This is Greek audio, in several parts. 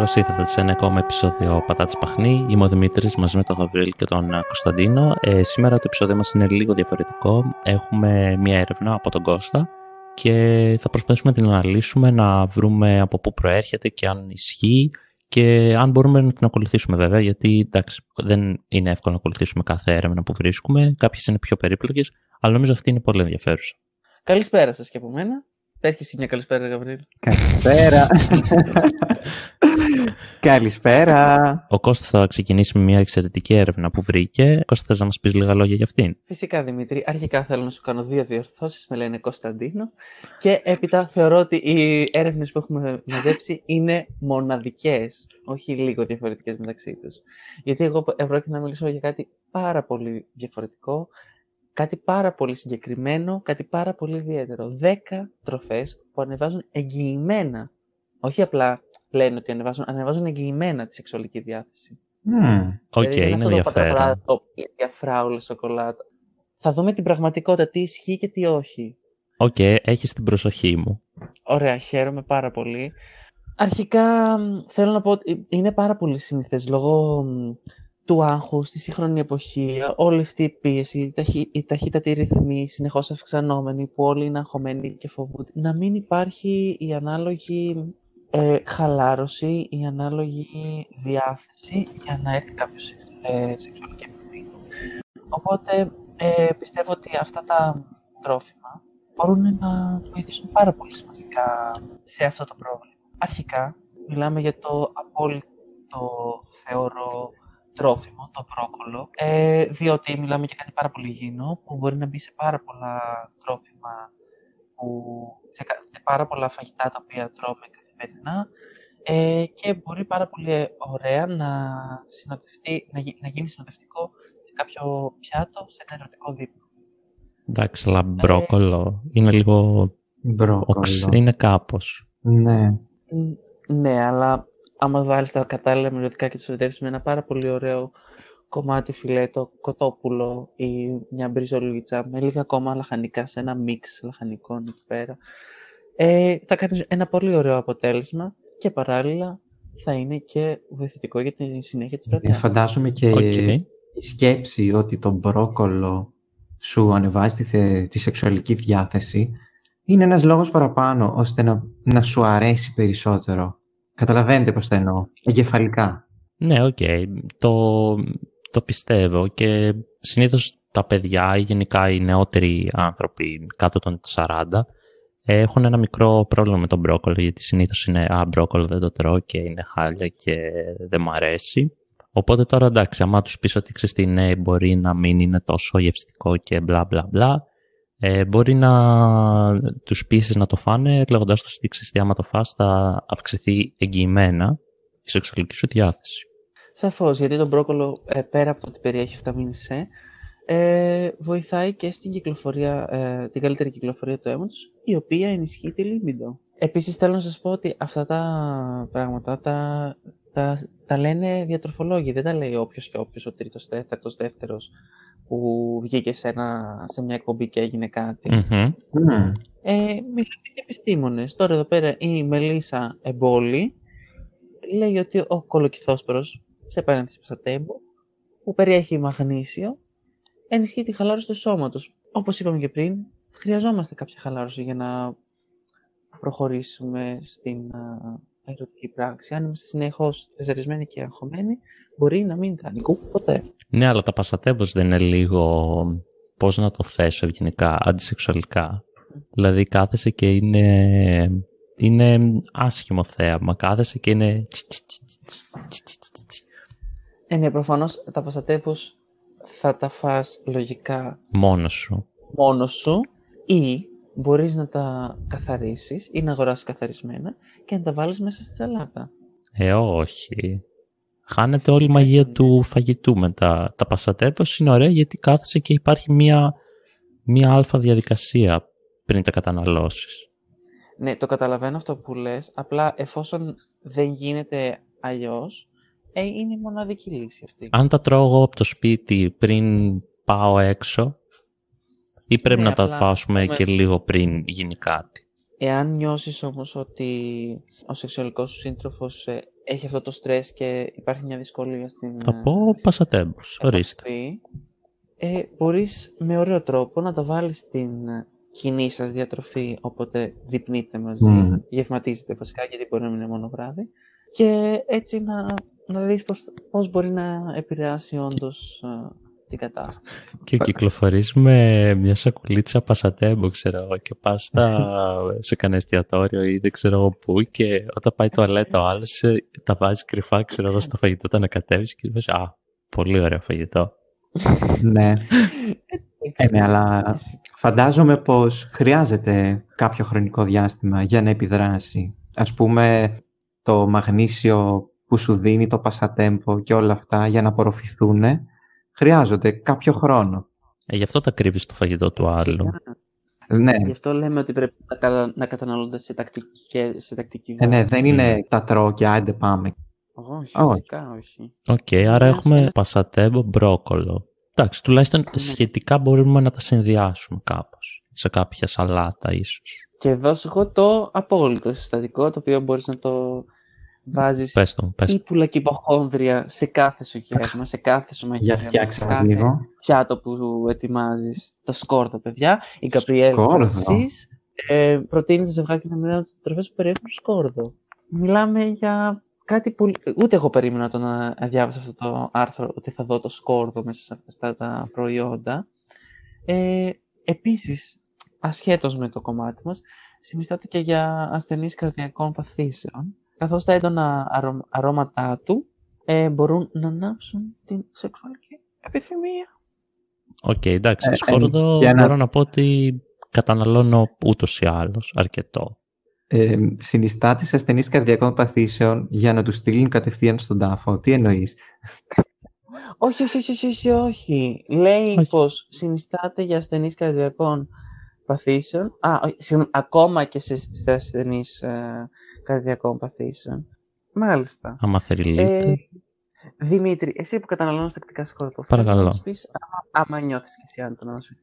Καλώς ήρθατε σε ένα ακόμα επεισόδιο Πατάτη Παχνή. Είμαι ο Δημήτρης μαζί με τον Γαβρίλ και τον ε, Κωνσταντίνο. Ε, σήμερα το επεισόδιο μας είναι λίγο διαφορετικό. Έχουμε μια έρευνα από τον Κώστα και θα προσπαθήσουμε να την αναλύσουμε, να βρούμε από πού προέρχεται και αν ισχύει και αν μπορούμε να την ακολουθήσουμε βέβαια, γιατί εντάξει, δεν είναι εύκολο να ακολουθήσουμε κάθε έρευνα που βρίσκουμε. Κάποιες είναι πιο περίπλοκες, αλλά νομίζω αυτή είναι πολύ ενδιαφέρουσα. Καλησπέρα σας και από μένα. Πες και εσύ μια καλησπέρα, Γαβρίλ. Καλησπέρα. καλησπέρα. Ο Κώστας θα ξεκινήσει με μια εξαιρετική έρευνα που βρήκε. Κώστα, θες να μας πεις λίγα λόγια για αυτήν; Φυσικά, Δημήτρη. Αρχικά θέλω να σου κάνω δύο διορθώσεις. Με λένε Κωνσταντίνο. Και έπειτα θεωρώ ότι οι έρευνες που έχουμε μαζέψει είναι μοναδικές. Όχι λίγο διαφορετικές μεταξύ τους. Γιατί εγώ πρόκειται να μιλήσω για κάτι πάρα πολύ διαφορετικό κάτι πάρα πολύ συγκεκριμένο, κάτι πάρα πολύ ιδιαίτερο. Δέκα τροφές που ανεβάζουν εγγυημένα, όχι απλά λένε ότι ανεβάζουν, ανεβάζουν εγγυημένα τη σεξουαλική διάθεση. OK, okay, είναι ενδιαφέρον. Το διαφράουλο σοκολάτα. Θα δούμε την πραγματικότητα, τι ισχύει και τι όχι. OK, okay, έχεις την προσοχή μου. Ωραία, χαίρομαι πάρα πολύ. Αρχικά θέλω να πω ότι είναι πάρα πολύ σύνηθες λόγω του άγχους στη σύγχρονη εποχή, όλη αυτή η πίεση, η, ταχύ, η ταχύτατη ρυθμή, συνεχώς αυξανόμενη, που όλοι είναι αγχωμένοι και φοβούνται, να μην υπάρχει η ανάλογη ε, χαλάρωση, η ανάλογη διάθεση για να έρθει κάποιος ε, σεξουαλική επαφή. Οπότε ε, πιστεύω ότι αυτά τα τρόφιμα μπορούν να βοηθήσουν πάρα πολύ σημαντικά σε αυτό το πρόβλημα. Αρχικά, μιλάμε για το απόλυτο, θεωρώ, τρόφιμο, το μπρόκολο, ε, διότι μιλάμε για κάτι πάρα πολύ υγιεινό που μπορεί να μπει σε πάρα πολλά τρόφιμα, που, σε, πάρα πολλά φαγητά τα οποία τρώμε καθημερινά ε, και μπορεί πάρα πολύ ωραία να, συνοδευτεί, να, να γίνει συνοδευτικό σε κάποιο πιάτο, σε ένα ερωτικό δείπνο. Εντάξει, αλλά μπρόκολο ε, είναι λίγο... Μπρόκολο. είναι κάπως. Ναι. Ναι, αλλά άμα βάλεις τα κατάλληλα μυρωδικά και το συνδέσει με ένα πάρα πολύ ωραίο κομμάτι φιλέτο, κοτόπουλο ή μια μπριζολίτσα με λίγα ακόμα λαχανικά σε ένα μίξ λαχανικών εκεί πέρα, ε, θα κάνεις ένα πολύ ωραίο αποτέλεσμα και παράλληλα θα είναι και βοηθητικό για τη συνέχεια της πρατείας. Φαντάζομαι και η σκέψη ότι το μπρόκολο σου ανεβάζει τη, τη σεξουαλική διάθεση είναι ένας λόγος παραπάνω ώστε να, να σου αρέσει περισσότερο Καταλαβαίνετε πώς το εννοώ. Εγκεφαλικά. Ναι, OK. Okay. Το, το πιστεύω και συνήθως τα παιδιά ή γενικά οι νεότεροι άνθρωποι κάτω των 40 έχουν ένα μικρό πρόβλημα με τον μπρόκολο γιατί συνήθως είναι «Α, μπρόκολο δεν το τρώω και είναι χάλια και δεν μου αρέσει». Οπότε τώρα εντάξει, άμα τους πεις ότι ξέρεις τι ναι, μπορεί να μην είναι τόσο γευστικό και μπλα μπλα μπλα, ε, μπορεί να τους πείσεις να το φάνε λέγοντα το ότι ξέρεις άμα το φας θα αυξηθεί εγγυημένα η σεξουαλική σου διάθεση. Σαφώς, γιατί το μπρόκολο ε, πέρα από το ότι περιέχει βιταμίνη C ε, βοηθάει και στην κυκλοφορία, ε, την καλύτερη κυκλοφορία του αίματος η οποία ενισχύει τη λίμπιντο. Επίσης θέλω να σας πω ότι αυτά τα πράγματα τα, τα, τα λένε διατροφολόγοι, δεν τα λέει όποιος και όποιος, ο τρίτος, τέταρτος, δεύτερος που βγήκε σε, ένα, σε μια εκπομπή και έγινε κάτι. Mm-hmm. Ε, μιλάνε και επιστήμονες. Τώρα εδώ πέρα η Μελίσσα Εμπόλη λέει ότι ο κολοκυθόσπορος, σε παρένθεση πασατέμπο, που περιέχει μαγνήσιο, ενισχύει τη χαλάρωση του σώματος. Όπως είπαμε και πριν, χρειαζόμαστε κάποια χαλάρωση για να προχωρήσουμε στην ερωτική πράξη. Αν είμαστε συνεχώς ζερισμένοι και αγχωμένοι, μπορεί να μην κάνει ποτέ. Ναι, αλλά τα πασατέμπος δεν είναι λίγο, πώς να το θέσω ευγενικά, αντισεξουαλικά. Δηλαδή κάθεσαι και είναι, είναι άσχημο θέαμα. Κάθεσαι και είναι... Ε, ναι, προφανώς τα πασατέμπος θα τα φας λογικά μόνος σου. Μόνος σου ή μπορείς να τα καθαρίσεις ή να αγοράσεις καθαρισμένα και να τα βάλεις μέσα στη σαλάτα. Ε, όχι. Χάνεται όλη η μαγεία του φαγητού μετά. Τα πασατέπος είναι ωραία γιατί κάθεσαι και υπάρχει μία, μία αλφα διαδικασία πριν τα καταναλώσεις. Ναι, το καταλαβαίνω αυτό που λες. Απλά εφόσον δεν γίνεται αλλιώς, ε, είναι η μοναδική λύση αυτή. Αν τα τρώω εγώ από το σπίτι πριν πάω έξω, ή πρέπει ναι, να τα φάσουμε και λίγο πριν γίνει κάτι. Εάν νιώσεις όμως ότι ο σεξουαλικός σου σύντροφος έχει αυτό το στρες και υπάρχει μια δυσκολία στην Θα πω πασατέμπος, ορίστε. επαφή, ε, μπορείς με ωραίο τρόπο να τα βάλεις στην κοινή σας διατροφή, οπότε διπνείτε μαζί, Μμμ. γευματίζετε βασικά, γιατί μπορεί να μην είναι μόνο βράδυ, και έτσι να, να δεις πώς, πώς μπορεί να επηρεάσει όντως ε, την κατάσταση. Και κυκλοφορείς με μια σακουλίτσα πασατέμπο, ξέρω εγώ, και πας στα- σε κανένα εστιατόριο ή δεν ξέρω εγώ πού και όταν πάει το αλέτα ο άλλος ε, τα βάζει κρυφά, ξέρω εγώ, στο φαγητό, τα ανακατεύεις και λες «Α, πολύ ωραίο φαγητό». ναι. Ε, ναι, αλλά φαντάζομαι πως χρειάζεται κάποιο χρονικό διάστημα για να επιδράσει. Ας πούμε, το μαγνήσιο που σου δίνει το πασατέμπο και όλα αυτά για να απορροφηθούν, χρειάζονται κάποιο χρόνο. Ε, γι' αυτό τα κρύβεις στο φαγητό του άλλου. Φυσικά. Ναι, Γι' αυτό λέμε ότι πρέπει να, κατα- να καταναλώνται σε τακτική, σε τακτική ε, ναι βάση. δεν είναι τα τρώω και άντε πάμε. Όχι, Όχι. φυσικά όχι. Οκ, άρα Ναι, έχουμε σε- πασατέμπο, μπρόκολο. Εντάξει, τουλάχιστον σχετικά μπορούμε να τα συνδυάσουμε κάπως. Σε κάποια σαλάτα ίσως. Και εδώ σου έχω το απόλυτο συστατικό, το οποίο μπορείς να το βάζεις Πες το μου, πες το. ύπουλα και υποχόνδρια σε κάθε σου γεύμα, σε κάθε σου μαγειρέμα, Για φτιάξε σε μας κάθε λίγο. πιάτο που ετοιμάζεις. Το σκόρδο, παιδιά. Η Γκαμπριέλ Σκόρδο. Φρανσίς ε, προτείνει το ζευγάρι να μοιράζουν τις τροφές που περιέχουν σκόρδο. Μιλάμε για κάτι που ούτε εγώ περίμενα όταν ε, διάβασα αυτό το άρθρο ότι θα δω το σκόρδο μέσα σε αυτά τα προϊόντα. Ε, επίσης, ασχέτως με το κομμάτι μας, συνιστάται και για ασθενείς καρδιακών παθήσεων, καθώς τα έντονα αρω- αρώματά του ε, μπορούν να ανάψουν την σεξουαλική επιθυμία. Οκ, εντάξει, Ε, σκόρδο για να- μπορώ να πω ότι καταναλώνω ούτως ή άλλως αρκετό. Ε, συνιστάται σε ασθενείς καρδιακών παθήσεων για να τους στείλουν κατευθείαν στον τάφο. Τι εννοείς; Όχι, όχι, όχι, όχι, όχι, όχι. Λέει Όχι. πως συνιστάται για ασθενείς καρδιακών παθήσεων. Α, όχι, συγγνώμη, ακόμα και σε, σε ασθενείς ε, καρδιακών παθήσεων. Μάλιστα. Άμα θρυλείται. Ε, Δημήτρη, εσύ που καταναλώνεις τακτικά σκόρδο, θέλω Παρακαλώ. να μας πεις, άμα, άμα νιώθεις και εσύ, αν το να σου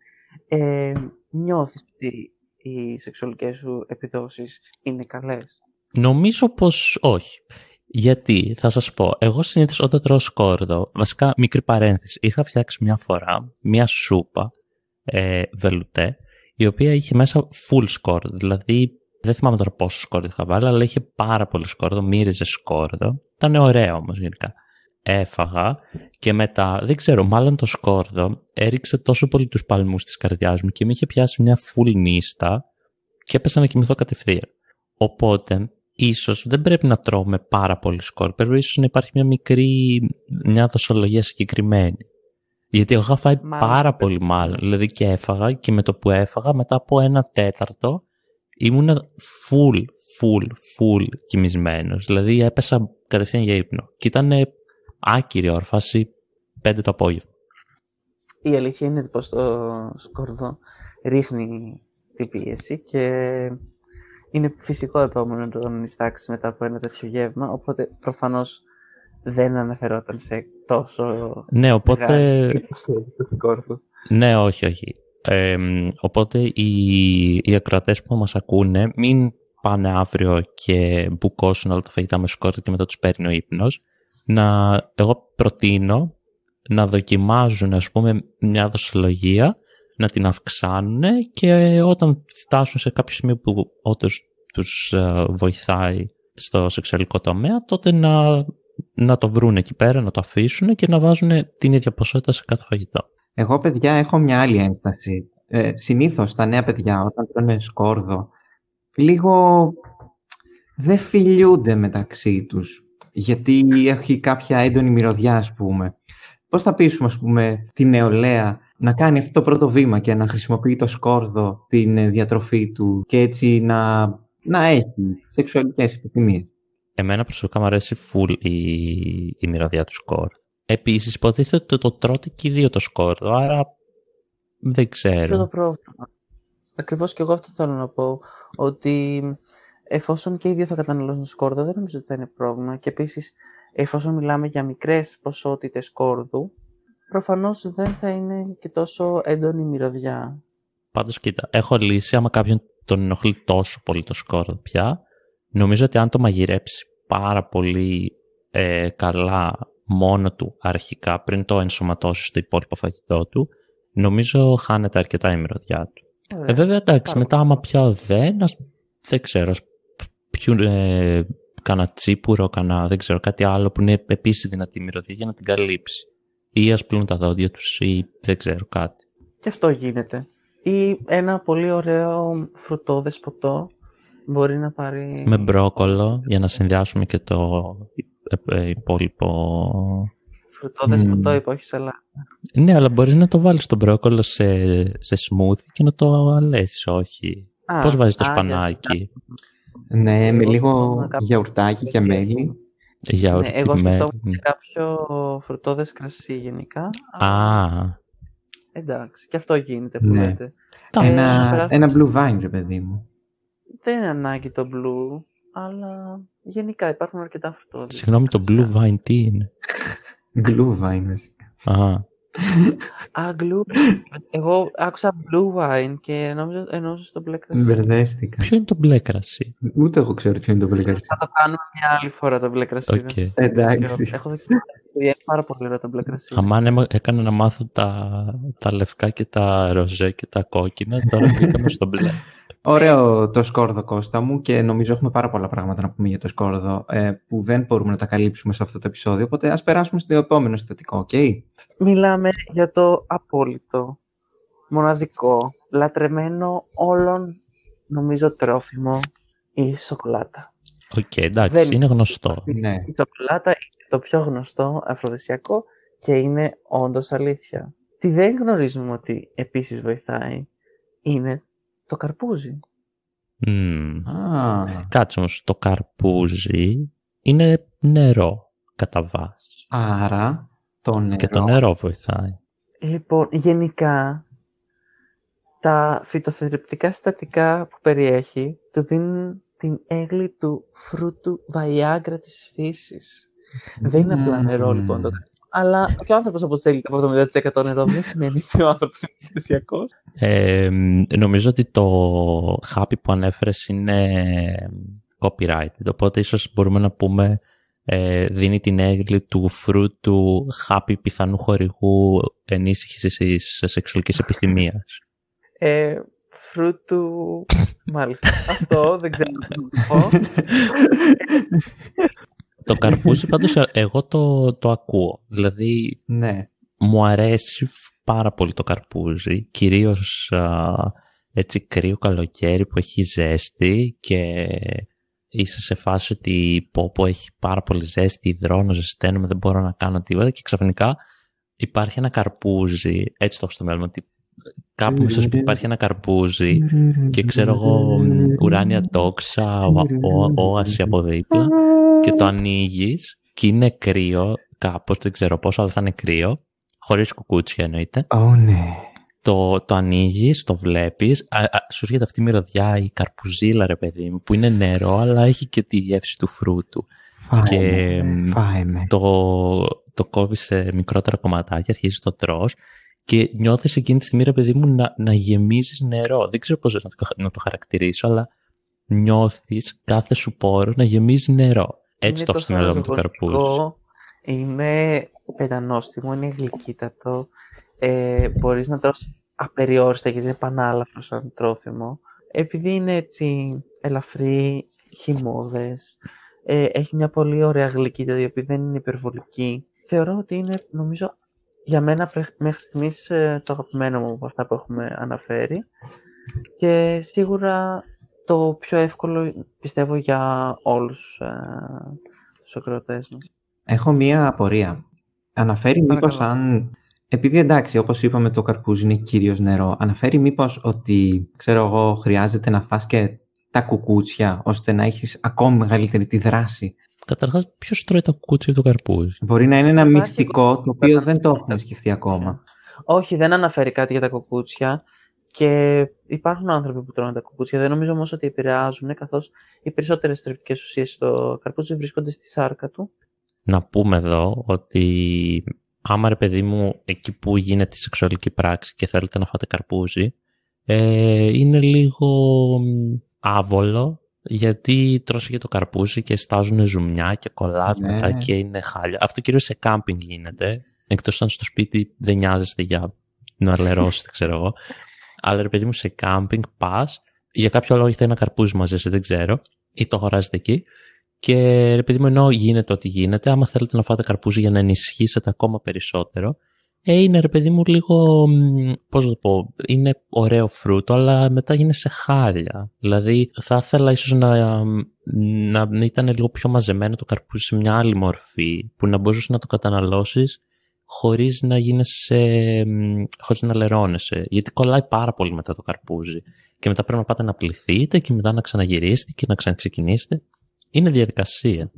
ε, νιώθεις ότι οι σεξουαλικές σου επιδόσεις είναι καλές; Νομίζω πως όχι. Γιατί, θα σας πω, εγώ συνήθως όταν τρώω σκόρδο, βασικά μικρή παρένθεση, είχα φτιάξει μια φορά μια σούπα ε, βελουτέ, η οποία είχε μέσα full σκόρδο, δηλαδή δεν θυμάμαι τώρα πόσο σκόρδο είχα βάλει, αλλά είχε πάρα πολύ σκόρδο, μύριζε σκόρδο. Ήταν ωραίο όμως γενικά. Έφαγα και μετά, δεν ξέρω, μάλλον το σκόρδο έριξε τόσο πολύ τους παλμούς της καρδιάς μου και με είχε πιάσει μια full νύστα και έπεσα να κοιμηθώ κατευθείαν. Οπότε, ίσως δεν πρέπει να τρώμε πάρα πολύ σκόρδο, πρέπει ίσως να υπάρχει μια μικρή, μια δοσολογία συγκεκριμένη. Γιατί εγώ είχα φάει Μάλιστα. πάρα πολύ μάλλον. Δηλαδή και έφαγα και με το που έφαγα μετά από ένα τέταρτο ήμουνα full, full, full κοιμισμένος. Δηλαδή έπεσα κατευθείαν για ύπνο. Και ήταν άκυρη όρφαση 5 το απόγευμα. Η αλήθεια είναι πως το σκορδό ρίχνει την πίεση και είναι φυσικό επόμενο να το νηστάξει μετά από ένα τέτοιο γεύμα, οπότε προφανώς δεν αναφερόταν σε τόσο Ναι, οπότε... μεγάλη υποσχέση του σκόρδου. Ναι, όχι, όχι. Ε, οπότε οι, οι ακροατές που μας ακούνε μην πάνε αύριο και μπουκώσουν όλα τα φαγητά με σκόρδο και μετά τους παίρνει ο ύπνος. Να, εγώ προτείνω να δοκιμάζουν ας πούμε μια δοσολογία, να την αυξάνουν και όταν φτάσουν σε κάποιο σημείο που όντως τους ε, βοηθάει στο σεξουαλικό τομέα, τότε να, να το βρουν εκεί πέρα, να το αφήσουν και να βάζουν την ίδια ποσότητα σε κάθε φαγητό. Εγώ, παιδιά, έχω μια άλλη ένσταση. Ε, συνήθως τα νέα παιδιά, όταν τρώνε σκόρδο, λίγο δεν φιλιούνται μεταξύ τους. Γιατί έχει κάποια έντονη μυρωδιά, ας πούμε. Πώς θα πείσουμε, ας πούμε, τη νεολαία να κάνει αυτό το πρώτο βήμα και να χρησιμοποιεί το σκόρδο την ε, διατροφή του και έτσι να, να έχει σεξουαλικές επιθυμίες; Εμένα προσωπικά μου αρέσει full η, η μυρωδιά του σκορ. Επίσης υποτίθεται ότι το τρώτε και οι δύο το σκόρδο, άρα δεν Αυτό το ξέρω. πρόβλημα. Ακριβώς και εγώ αυτό θέλω να πω, ότι εφόσον και οι δύο θα καταναλώσουν το σκόρδο, δεν νομίζω ότι θα είναι πρόβλημα. Και επίσης, εφόσον μιλάμε για μικρές ποσότητες σκόρδου, προφανώς δεν θα είναι και τόσο έντονη η μυρωδιά. Πάντως κοίτα, έχω λύσει άμα κάποιον τον ενοχλεί τόσο πολύ το σκόρδο πια. Νομίζω ότι αν το μαγειρέψει πάρα πολύ ε, καλά μόνο του αρχικά, πριν το ενσωματώσει στο υπόλοιπο φαγητό του, νομίζω χάνεται αρκετά η μυρωδιά του. Ε, βέβαια, εντάξει, μετά άμα πια δεν, ας, δεν ξέρω, πιούν ε, κανένα τσίπουρο, κανένα, δεν ξέρω, κάτι άλλο που είναι επίσης δυνατή μυρωδιά για να την καλύψει. Ή ας πλούν τα δόντια τους ή δεν ξέρω κάτι. Και αυτό γίνεται. Ή ένα πολύ ωραίο φρουτόδες ποτό μπορεί να πάρει... Με μπρόκολο για να συνδυάσουμε και το ε, υπόλοιπο... Φρουτόδες mm. ποτό είπα, όχι σαλάτα. Ναι, αλλά μπορείς να το βάλεις το μπρόκολο σε, σε smoothie και να το αλέσεις, όχι. Α, Πώς βάζεις το σπανάκι; Ναι, με λίγο γιαουρτάκι και μέλι. Γιαουρτί ναι, εγώ σκεφτόμουν και κάποιο φρουτόδες κρασί γενικά. Α. Εντάξει, και αυτό γίνεται που Ναι. λέτε. Ένα, ένα blue vine, ρε παιδί μου. Δεν είναι ανάγκη το blue, αλλά γενικά υπάρχουν αρκετά φρουτώδες. Συγγνώμη, το blue wine τι είναι; Glühwein, βασικά. Α, Α, Glüh. Εγώ άκουσα blue wine και νόμιζα εννοούσες το μπλε κρασί. Μπερδεύτηκα. ποιο είναι το μπλε κρασί. Ούτε εγώ ξέρω ποιο είναι το μπλε κρασί. Θα το κάνουμε μια άλλη φορά το μπλε κρασί. Οκ. δεν- Εντάξει. Έχω δοκιμάσει. Είναι πάρα πολύ ωραίο το μπλε κρασί. Αμάν έμα- έκανα να μάθω τα, τα λευκά και τα ροζέ και τα κόκκινα, τώρα μπήκαμε στο μπλε. Ωραίο το σκόρδο, Κώστα μου, και νομίζω έχουμε πάρα πολλά πράγματα να πούμε για το σκόρδο ε, που δεν μπορούμε να τα καλύψουμε σε αυτό το επεισόδιο. Οπότε ας περάσουμε στο επόμενο συστατικό, οκ; Μιλάμε για το απόλυτο, μοναδικό, λατρεμένο όλων, νομίζω, τρόφιμο, η σοκολάτα. Οκ, εντάξει, Δεν- είναι γνωστό. Ναι. Η σοκολάτα είναι το πιο γνωστό αφροδισιακό και είναι όντως αλήθεια. Τι δεν γνωρίζουμε ότι επίσης βοηθάει είναι το καρπούζι. Μμμ. Α, Κάτσε όμως, το καρπούζι είναι νερό κατά βάση. άρα το νερό. Και το νερό βοηθάει. Λοιπόν, γενικά, τα φυτοθεραπευτικά συστατικά που περιέχει του δίνουν την έγκλη του φρούτου βαϊάγκρα της φύσης. Δεν είναι απλά νερό, Μμμ. λοιπόν, το αλλά και ο άνθρωπος όπως θέλει από 70% νερό δεν σημαίνει ότι ο άνθρωπος είναι φυσιακός. Ε, νομίζω ότι το χάπι που ανέφερες είναι copyrighted, οπότε ίσως μπορούμε να πούμε ε, δίνει την έγκλη του φρούτου χάπι πιθανού χορηγού ενίσχυσης σεξουαλικής επιθυμίας. Ε, φρούτου... Μάλιστα. Αυτό δεν ξέρω τι να πω. το καρπούζι πάντως ε, εγώ το, το ακούω. Δηλαδή ναι. μου αρέσει πάρα πολύ το καρπούζι, κυρίως α, έτσι κρύο καλοκαίρι που έχει ζέστη και είσαι σε φάση ότι πω πω έχει πάρα πολύ ζέστη, υδρώνω, ζεσταίνομαι, δεν μπορώ να κάνω τίποτα και ξαφνικά υπάρχει ένα καρπούζι, έτσι το έχω στο μέλλον, ότι κάπου στο σπίτι υπάρχει ένα καρπούζι και ξέρω εγώ μ, ουράνια τόξα, ο- ο- όαση από δίπλα και το ανοίγεις και είναι κρύο κάπως, δεν ξέρω πόσο, αλλά θα είναι κρύο, χωρίς κουκούτσια εννοείται. Ω, ναι. Το, το ανοίγεις, το βλέπεις, σου έρχεται αυτή η μυρωδιά, η καρπουζίλα, ρε παιδί μου, που είναι νερό, αλλά έχει και τη γεύση του φρούτου. Φάε Και, με. Φάε με. Το, το κόβεις σε μικρότερα κομματάκια, αρχίζεις το τρως και νιώθεις εκείνη τη στιγμή, ρε παιδί μου, να, να γεμίζεις νερό. Δεν ξέρω πώς να το, να το χαρακτηρίσω, αλλά νιώθεις κάθε σου πόρο να γεμίζει νερό. Έτσι Είναι το έχω στο μυαλό μου το καρπούζι. ζωγονικό, Είναι πεντανόστιμο, είναι γλυκύτατο. Ε, μπορείς να τρως απεριόριστα γιατί είναι πανάλαφρος σαν τρόφιμο. Επειδή είναι έτσι ελαφρύ, χυμώδες, ε, έχει μια πολύ ωραία γλυκύτητα η οποία δεν είναι υπερβολική. Θεωρώ ότι είναι, νομίζω, για μένα πρε- μέχρι στιγμής ε, το αγαπημένο μου από αυτά που έχουμε αναφέρει. Και σίγουρα το πιο εύκολο πιστεύω για όλους ε, τους ακροατές μας. Έχω μία απορία. Αναφέρει μήπως Παρακαλώ. αν... Επειδή εντάξει, όπως είπαμε, το καρπούζι είναι κυρίως νερό. Αναφέρει μήπως ότι, ξέρω εγώ, χρειάζεται να φας και τα κουκούτσια, ώστε να έχεις ακόμη μεγαλύτερη τη δράση; Καταρχάς, ποιος τρώει τα κουκούτσια του καρπούζι; Μπορεί να είναι ένα Υπάρχει μυστικό, το κουκούτσια. οποίο δεν το έχουμε σκεφτεί ακόμα. Όχι, δεν αναφέρει κάτι για τα κουκούτσια και υπάρχουν άνθρωποι που τρώνε τα κουκούτσια. Δεν νομίζω όμως ότι επηρεάζουν, καθώς οι περισσότερες θρεπτικές ουσίες στο καρπούζι βρίσκονται στη σάρκα του. Να πούμε εδώ ότι άμα ρε παιδί μου εκεί που γίνεται η σεξουαλική πράξη και θέλετε να φάτε καρπούζι, ε, είναι λίγο μ, άβολο γιατί τρώσει και το καρπούζι και στάζουν ζουμιά και κολλάς Ναι. μετά και είναι χάλια. Αυτό κυρίως σε κάμπινγκ γίνεται, εκτός αν στο σπίτι δεν νοιάζεστε για να λερώσετε, ξέρω εγώ. Αλλά ρε παιδί μου σε κάμπινγκ πας, για κάποιο λόγο έχετε ένα καρπούζι μαζί σας, δεν ξέρω, ή το αγοράζετε εκεί. Και ρε παιδί μου, ενώ γίνεται ό,τι γίνεται, άμα θέλετε να φάτε καρπούζι για να ενισχύσετε ακόμα περισσότερο, ε, είναι ρε παιδί μου λίγο, μ, πώς να το πω, είναι ωραίο φρούτο, αλλά μετά γίνεται σε χάλια. Δηλαδή θα ήθελα ίσως να, να ήταν λίγο πιο μαζεμένο το καρπούζι σε μια άλλη μορφή, που να μπορούσες να το καταναλώσεις χωρίς να γίνεσαι, μ, χωρίς να λερώνεσαι. Γιατί κολλάει πάρα πολύ μετά το καρπούζι. Και μετά πρέπει να πάτε να πλυθείτε και μετά να ξαναγυρίσετε και να ξαναξεκινήσετε. Είναι διαδικασία.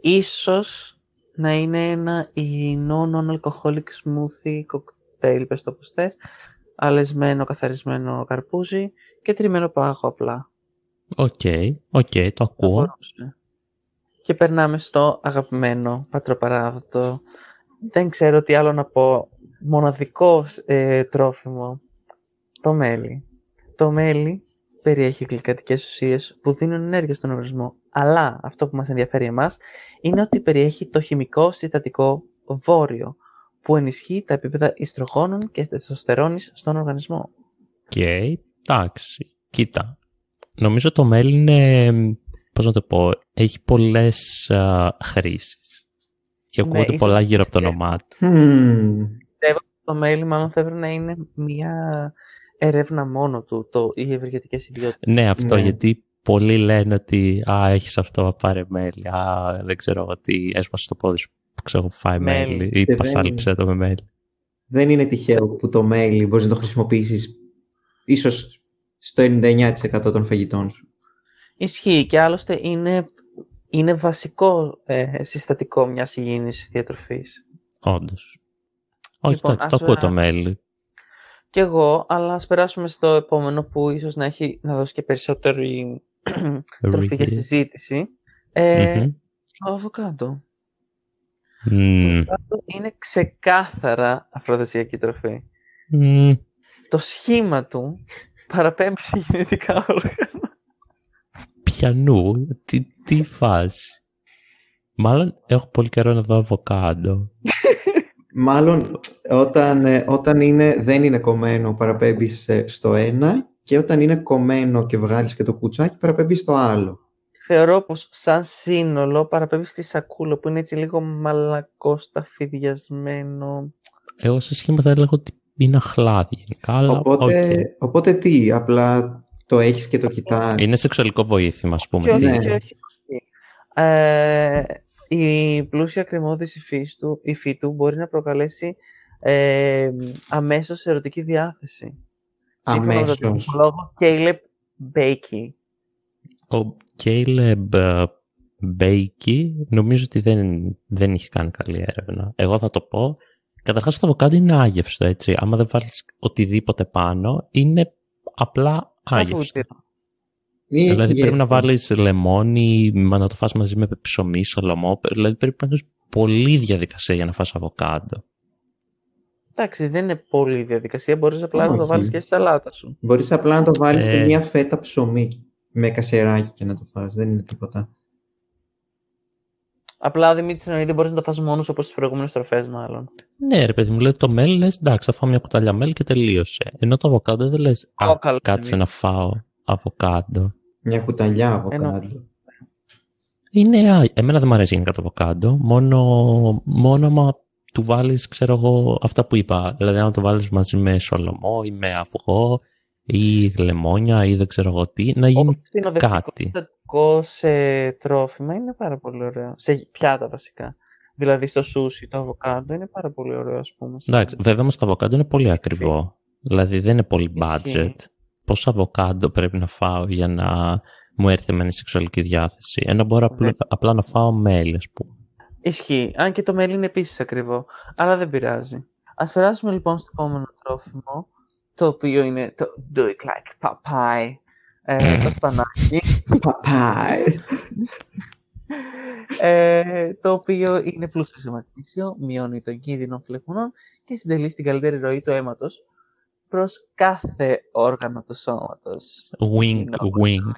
Ίσως να είναι ένα υγιεινό non-alcoholic smoothie cocktail, πες το πως θες, αλεσμένο, καθαρισμένο καρπούζι και τριμμένο πάγο απλά. OK, OK, το Θα ακούω. μπορούσε. Και περνάμε στο αγαπημένο πατροπαράδοτο. Δεν ξέρω τι άλλο να πω. Μοναδικό ε, τρόφιμο. Το μέλι. Το μέλι περιέχει γλυκαντικές ουσίες που δίνουν ενέργεια στον οργανισμό. Αλλά αυτό που μας ενδιαφέρει εμάς είναι ότι περιέχει το χημικό συστατικό βόριο που ενισχύει τα επίπεδα οιστρογόνων και τεστοστερόνης στον οργανισμό. Οκ, εντάξει. Κοίτα. Νομίζω το μέλι είναι, πώς να το πω, έχει πολλές α, χρήσεις. Και Ναι, ακούγονται ίσως πολλά γύρω από το πιστεύω. όνομά του. Μμμ. Το μέλι μάλλον θα έπρεπε να είναι μια έρευνα μόνο του, το, οι ευεργετικές ιδιότητες. Ναι, αυτό Ναι. γιατί πολλοί λένε ότι «Α, έχεις αυτό, πάρε μέλι». «Α, δεν ξέρω εγώ τι, έσπασε το πόδι σου, ξέρω, φάει Μέλι. μέλι» Και ή δεν- «Πασάλιψε το με μέλι». Δεν είναι τυχαίο που το mail μπορείς να το χρησιμοποιήσεις ίσως στο 99% των φαγητών σου. Ισχύει και άλλωστε είναι, είναι βασικό ε, συστατικό μιας υγιεινής διατροφής. Όντως. Όχι, Λοιπόν, εντάξει, το ας, ακούω α, το μέλι. Κι εγώ, αλλά ας περάσουμε στο επόμενο που ίσως να, έχει, να δώσει και περισσότερη τροφή για Review. συζήτηση. Ε, Μμμ. Το αβοκάντο. Μμμ. Το αβοκάντο είναι ξεκάθαρα αφροδεσιακή τροφή. Μμμ. Το σχήμα του παραπέμπει σε γενετικά όργανα. Πιανού, τι, τι φάση. Μάλλον έχω πολύ καιρό να δω αβοκάντο. Μάλλον όταν, ε, όταν είναι, δεν είναι κομμένο παραπέμπεις ε, στο ένα και όταν είναι κομμένο και βγάλεις και το κουτσάκι παραπέμπεις στο άλλο. Θεωρώ πως σαν σύνολο παραπέμπεις στη σακούλα που είναι έτσι λίγο μαλακόσταφιδιασμένο. Εγώ σε σχήμα θα έλεγα ότι είναι αχλάδι γενικά, αλλά Οπότε, οκ. οπότε τι, απλά το έχεις και το κοιτάς. Είναι σεξουαλικό βοήθημα, ας πούμε. Και όχι, τι- ναι. και όχι. Ε, η πλούσια κρεμώδης υφή του, υφή του μπορεί να προκαλέσει ε, αμέσως ερωτική διάθεση. Σύμφωνα με τον Αμέσως. λόγο Caleb Backe. Ο Caleb ε, Backe νομίζω ότι δεν, δεν είχε κάνει καλή έρευνα. Εγώ θα το πω. Καταρχάς το αβοκάντο είναι άγευστο, έτσι. Άμα δεν βάλεις οτιδήποτε πάνω, είναι απλά Σαν άγευστο. φούτυρο. Ή Δηλαδή πρέπει να γεύση. βάλεις λεμόνι, μα να το φας μαζί με ψωμί, σολομό. Δηλαδή πρέπει να κάνεις πολλή διαδικασία για να φας αβοκάντο. Εντάξει, δεν είναι πολύ διαδικασία. Μπορείς απλά να το Όχι. βάλεις και στη σαλάτα σου. Μπορείς απλά να το βάλεις Ε. σε μια φέτα ψωμί με κασεράκι και να το φας. Δεν είναι τίποτα. Απλά Δημήτρη εννοεί δεν μπορείς να το φας μόνος όπως τις προηγούμενες τροφές μάλλον. Ναι, ρε παιδί μου, λέει το μέλι, λες εντάξει, θα φάω μια κουταλιά μέλι και τελείωσε. Ενώ το αβοκάντο δεν λες, α, Κόκαλο, κάτσε Δημήτρη. να φάω αβοκάντο. Μια κουταλιά αβοκάντο. Εννοώ. Είναι, α, εμένα δεν μου αρέσει γενικά το αβοκάντο, μόνο, μόνο άμα του βάλεις, ξέρω εγώ, αυτά που είπα. Δηλαδή, αν το βάλεις μαζί με σολομό ή με αυγό ή λεμόνια ή δεν ξέρω εγώ τι, να γίνει Όπως συνοδευτικό κάτι. συστατικό σε τρόφιμα είναι πάρα πολύ ωραίο. Σε πιάτα βασικά. Δηλαδή στο σούσι το αβοκάντο είναι πάρα πολύ ωραίο ας πούμε. Εντάξει, βέβαια όμως το αβοκάντο είναι πολύ ακριβό. Δηλαδή δεν είναι πολύ Ισχύει. budget. Πόσο αβοκάντο πρέπει να φάω για να μου έρθει με σεξουαλική διάθεση; Ενώ μπορώ απλά, Ναι. απλά να φάω μέλι, ας πούμε. Ισχύει. Αν και το μέλι είναι επίσης ακριβό. Αλλά δεν πειράζει. Ας περάσουμε λοιπόν στο επόμενο τρόφιμο. Το οποίο είναι το Do it like Popeye. Ε, το σπανάκι. Παπάι. ε, το οποίο είναι πλούσιο σε μαγνήσιο, μειώνει τον κίνδυνο φλεγμονών και συντελεί στην καλύτερη ροή του αίματος. προς κάθε όργανο του σώματος. Wing, wing.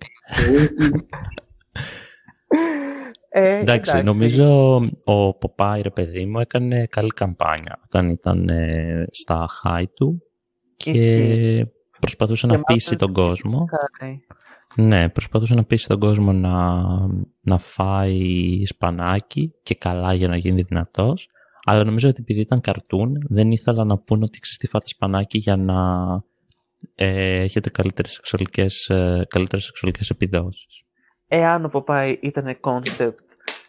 Ε, Εντάξει, νομίζω ο Ποπάι, ρε παιδί μου, έκανε καλή καμπάνια όταν ήταν ε, στα high του και Ισχύει. προσπαθούσε Και να πείσει μάλλον- τον κόσμο. Χάρη. Ναι, προσπαθούσε να πείσει τον κόσμο να, να φάει σπανάκι και καλά για να γίνει δυνατός. Αλλά νομίζω ότι επειδή ήταν καρτούν, δεν ήθελαν να πούνε ότι ξέρεις τι φάτε σπανάκι για να ε, έχετε καλύτερες σεξουαλικές, ε, καλύτερες σεξουαλικές επιδόσεις. Εάν ο Ποπάι ήταν κόνσεπτ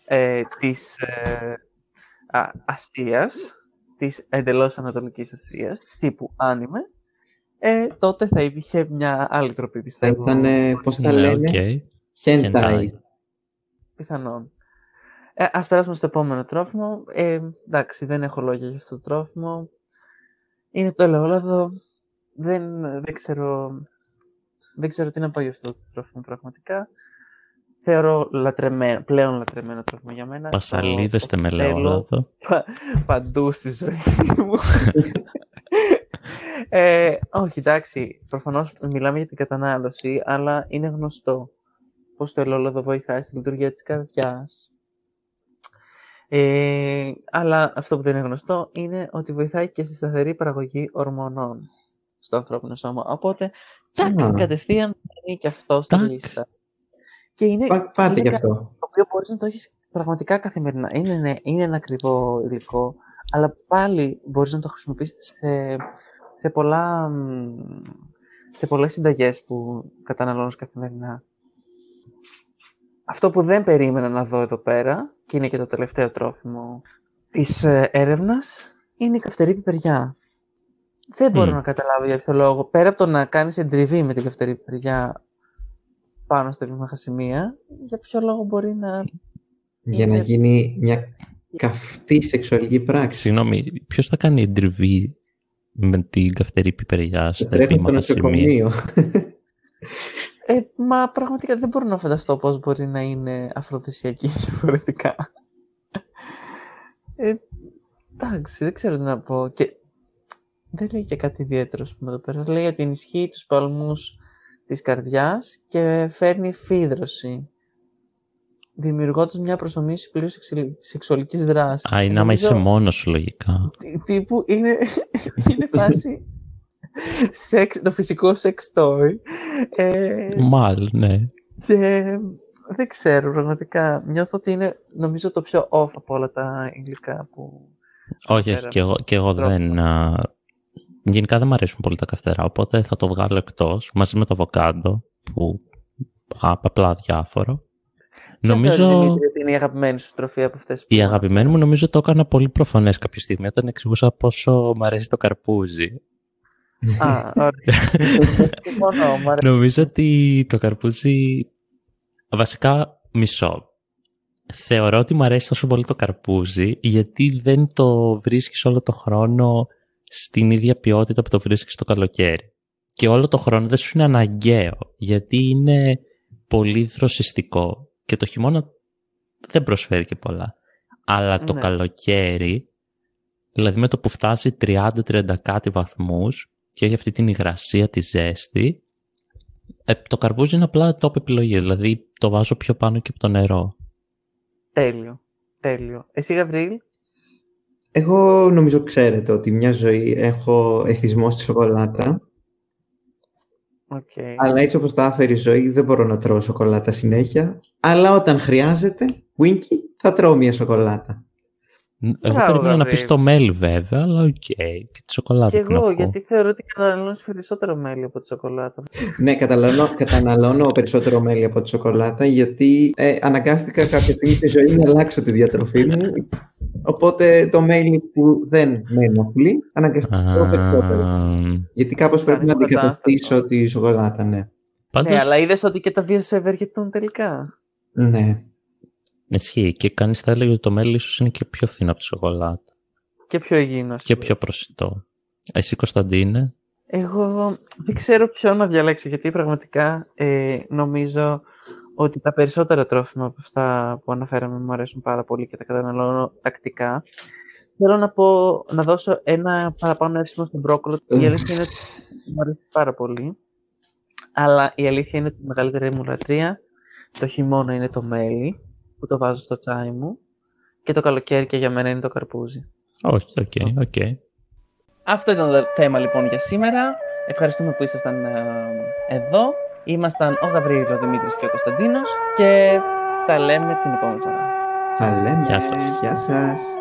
ε, της ε, Α- Ασίας, της εντελώς ανατολικής Ασίας, τύπου άνιμε, ε, τότε θα είχε μια άλλη τροπή, Θα πιστεύω. ήταν, ε, πώς τα Ναι, λένε, OK. hentai. Hentai. Πιθανόν. Ε, ας περάσουμε στο επόμενο τρόφιμο. Ε, εντάξει, δεν έχω λόγια για αυτό το τρόφιμο. Είναι το ελαιόλαδο. Δεν, δεν, ξέρω, δεν ξέρω τι να πω για αυτό το τρόφιμο πραγματικά. Θεωρώ λατρεμένο, πλέον λατρεμένο τρόφιμο για μένα. Πασαλίδες Το- το με θέλω ελαιόλαδο. πα- παντού στη ζωή μου. ε, όχι, εντάξει, προφανώς μιλάμε για την κατανάλωση, αλλά είναι γνωστό πως το ελαιόλαδο βοηθάει στη λειτουργία της καρδιάς. Ε, αλλά αυτό που δεν είναι γνωστό είναι ότι βοηθάει και στη σταθερή παραγωγή ορμονών στο ανθρώπινο σώμα. Οπότε, τσακ, Α. κατευθείαν είναι και αυτό στη Τάκ. λίστα. Και είναι Πά- Πάτε είναι γι' κα- αυτό. το οποίο μπορείς να το έχεις πραγματικά καθημερινά. Είναι, ναι, είναι ένα ακριβό υλικό, αλλά πάλι μπορείς να το χρησιμοποιήσεις σε, σε, πολλά, μ, σε πολλές συνταγές που καταναλώνεις καθημερινά. Αυτό που δεν περίμενα να δω εδώ πέρα, και είναι και το τελευταίο τρόφιμο της ε, έρευνας, είναι η καυτερή πιπεριά. Δεν μπορώ Μμ. να καταλάβω για ποιο λόγο. Πέρα από το να κάνεις εντριβή με την καυτερή πιπεριά πάνω στα επίμαχα σημεία, για ποιο λόγο μπορεί να Για να Είναι- γίνει μια καυτή σεξουαλική πράξη. Συγγνώμη, ποιος θα κάνει εντριβή με την καυτερή πιπεριά Και στα τρέχουν στο επίμαχα σημεία. νοσοκομείο. Ε, μα πραγματικά δεν μπορώ να φανταστώ πώς μπορεί να είναι αφροδισιακή διαφορετικά. Ε, εντάξει, δεν ξέρω τι να πω. Και δεν λέει και κάτι ιδιαίτερο, ας πούμε, εδώ πέρα. Λέει ότι ενισχύει τους παλμούς της καρδιάς και φέρνει φίδρωση. Δημιουργώντας μια προσωμείωση πλήρους σεξου- σεξουαλικής δράσης. Α, είναι άμα είσαι μόνος σου λογικά. Τι- τύπου είναι, είναι φάση σεξ, το φυσικό sex toy. Ε, Μάλλον, ναι. και δεν ξέρω, πραγματικά. Νιώθω ότι είναι, νομίζω, το πιο off από όλα τα υλικά που... Όχι, πέρα. όχι, και εγώ, και εγώ Τρόφιμα. δεν... α, Γενικά δεν μου αρέσουν πολύ τα καυτερά, οπότε θα το βγάλω εκτός, μαζί με το αβοκάντο, που α, απλά διάφορο. Ποια θεωρείς, Νομίζω... Δημήτρη, ότι είναι η αγαπημένη σου τροφή από αυτές που... Η αγαπημένη μου νομίζω το έκανα πολύ προφανές κάποια στιγμή όταν εξηγούσα πόσο μου αρέσει το καρπούζι. Α, ωραία. Συμφωνώ, μου αρέσει. Νομίζω ότι το καρπούζι βασικά μισό. Θεωρώ ότι μου αρέσει τόσο πολύ το καρπούζι γιατί δεν το βρίσκεις όλο το χρόνο στην ίδια ποιότητα που το βρίσκεις το καλοκαίρι. Και όλο το χρόνο δεν σου είναι αναγκαίο γιατί είναι πολύ δροσιστικό και το χειμώνα δεν προσφέρει και πολλά. Αλλά το Ναι. καλοκαίρι, δηλαδή με το που φτάσει 30-30 κάτι βαθμούς και έχει αυτή την υγρασία, τη ζέστη, ε, το καρπούζι είναι απλά top επιλογή, δηλαδή το βάζω πιο πάνω και από το νερό. Τέλειο. Τέλειο. Εσύ, Γαβρίλ, Εγώ νομίζω ξέρετε ότι μια ζωή έχω εθισμό στη σοκολάτα, οκ. αλλά έτσι όπως τα έφερε η ζωή δεν μπορώ να τρώω σοκολάτα συνέχεια, αλλά όταν χρειάζεται, Winky, θα τρώω μια σοκολάτα. Εγώ Μπράβο, περίμενα να πεις Γαβρίλ. το μέλι βέβαια, αλλά οκ. Και τη σοκολάτα Και τι να εγώ, πω. γιατί θεωρώ ότι καταναλώνεις περισσότερο μέλι από τη σοκολάτα. Ναι, καταναλώνω, καταναλώνω περισσότερο μέλι από τη σοκολάτα, γιατί ε, αναγκάστηκα κάποια στιγμή στη ζωή να αλλάξω τη διατροφή μου. Οπότε το μέλι που δεν με ενοχλεί, αναγκαστικά τρώω περισσότερο. Α, Γιατί κάπως πρέπει να Φτάνεις αντικαταστήσω υποκατάστατο. τη σοκολάτα, ναι. Πάντως, Ναι, αλλά είδες ότι και τα δύο σε ευεργετούν τελικά. Ναι. ισχύει και κανείς θα έλεγε ότι το μέλι ίσως είναι και πιο φθηνό από τη σοκολάτα Και πιο υγιεινός. και πιο προσιτό. Εσύ Κωνσταντίνε, Εγώ δεν ξέρω ποιο να διαλέξω, γιατί πραγματικά ε, νομίζω ότι τα περισσότερα τρόφιμα από αυτά που αναφέραμε μου αρέσουν πάρα πολύ και τα καταναλώνω τακτικά. Θέλω να πω, να δώσω ένα παραπάνω εύσημο στον μπρόκολο. Η αλήθεια είναι ότι μου αρέσει πάρα πολύ. Αλλά η αλήθεια είναι ότι η μεγαλύτερη μου λατρεία το χειμώνα είναι το μέλι, που το βάζω στο τσάι μου. Και το καλοκαίρι και για μένα είναι το καρπούζι. Όχι, OK, okay, OK. Okay. Αυτό ήταν το θέμα λοιπόν για σήμερα. Ευχαριστούμε που ήσασταν ε, εδώ. Ήμασταν ο Γαβρίλος, ο Δημήτρης και ο Κωνσταντίνος και τα λέμε την επόμενη φορά. Τα λέμε. Γεια σας. Γεια σας.